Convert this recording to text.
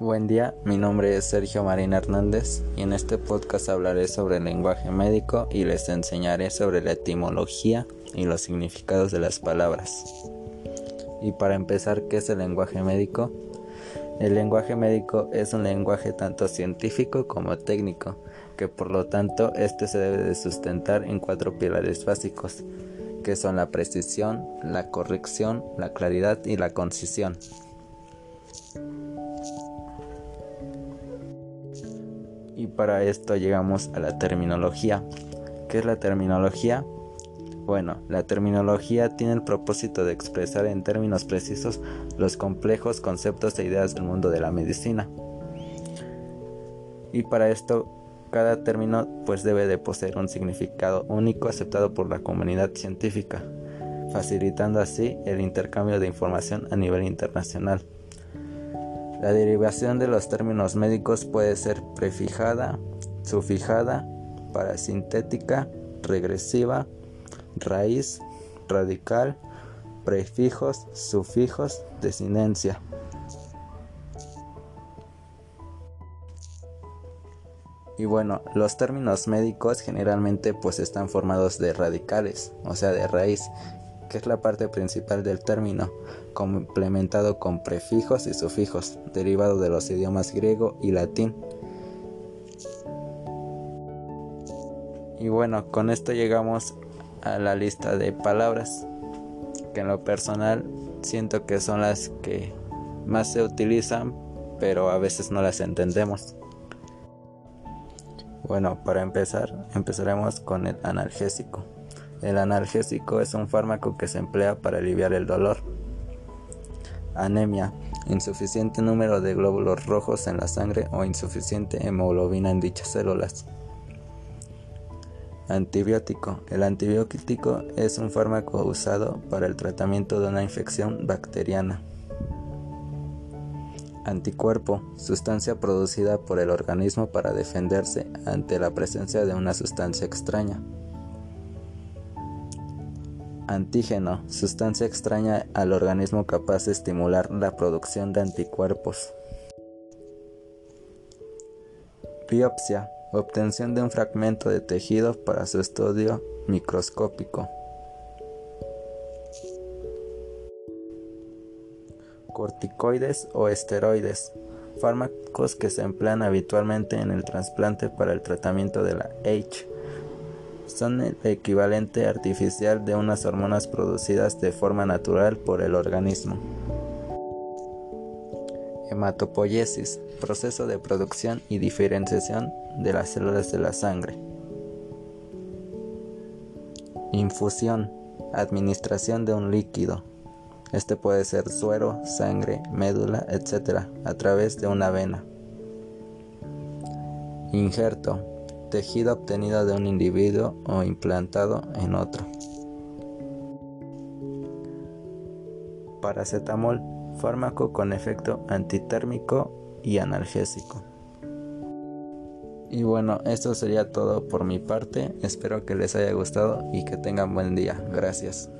Buen día, mi nombre es Sergio Marín Hernández y en este podcast hablaré sobre el lenguaje médico y les enseñaré sobre la etimología y los significados de las palabras. Y para empezar, ¿qué es el lenguaje médico? El lenguaje médico es un lenguaje tanto científico como técnico, que por lo tanto este se debe de sustentar en cuatro pilares básicos, que son la precisión, la corrección, la claridad y la concisión. Y para esto llegamos a la terminología. ¿Qué es la terminología? Bueno, la terminología tiene el propósito de expresar en términos precisos los complejos conceptos e ideas del mundo de la medicina. Y para esto, cada término pues debe de poseer un significado único aceptado por la comunidad científica, facilitando así el intercambio de información a nivel internacional. La derivación de los términos médicos puede ser prefijada, sufijada, parasintética, regresiva, raíz, radical, prefijos, sufijos, desinencia. Y bueno, los términos médicos generalmente pues están formados de radicales, o sea, de raíz, que es la parte principal del término, complementado con prefijos y sufijos, derivado de los idiomas griego y latín. Y bueno, con esto llegamos a la lista de palabras, que en lo personal siento que son las que más se utilizan, pero a veces no las entendemos. Bueno, para empezar, empezaremos con el analgésico. El analgésico es un fármaco que se emplea para aliviar el dolor. Anemia, insuficiente número de glóbulos rojos en la sangre o insuficiente hemoglobina en dichas células. Antibiótico. El antibiótico es un fármaco usado para el tratamiento de una infección bacteriana. Anticuerpo, sustancia producida por el organismo para defenderse ante la presencia de una sustancia extraña. Antígeno, sustancia extraña al organismo capaz de estimular la producción de anticuerpos. Biopsia, obtención de un fragmento de tejido para su estudio microscópico. Corticoides o esteroides, fármacos que se emplean habitualmente en el trasplante para el tratamiento de la H son el equivalente artificial de unas hormonas producidas de forma natural por el organismo. Hematopoiesis, proceso de producción y diferenciación de las células de la sangre. Infusión, administración de un líquido. Este puede ser suero, sangre, médula, etc., a través de una vena. Injerto, tejido obtenido de un individuo o implantado en otro. Paracetamol, fármaco con efecto antitérmico y analgésico. Y bueno, esto sería todo por mi parte. Espero que les haya gustado y que tengan buen día. Gracias.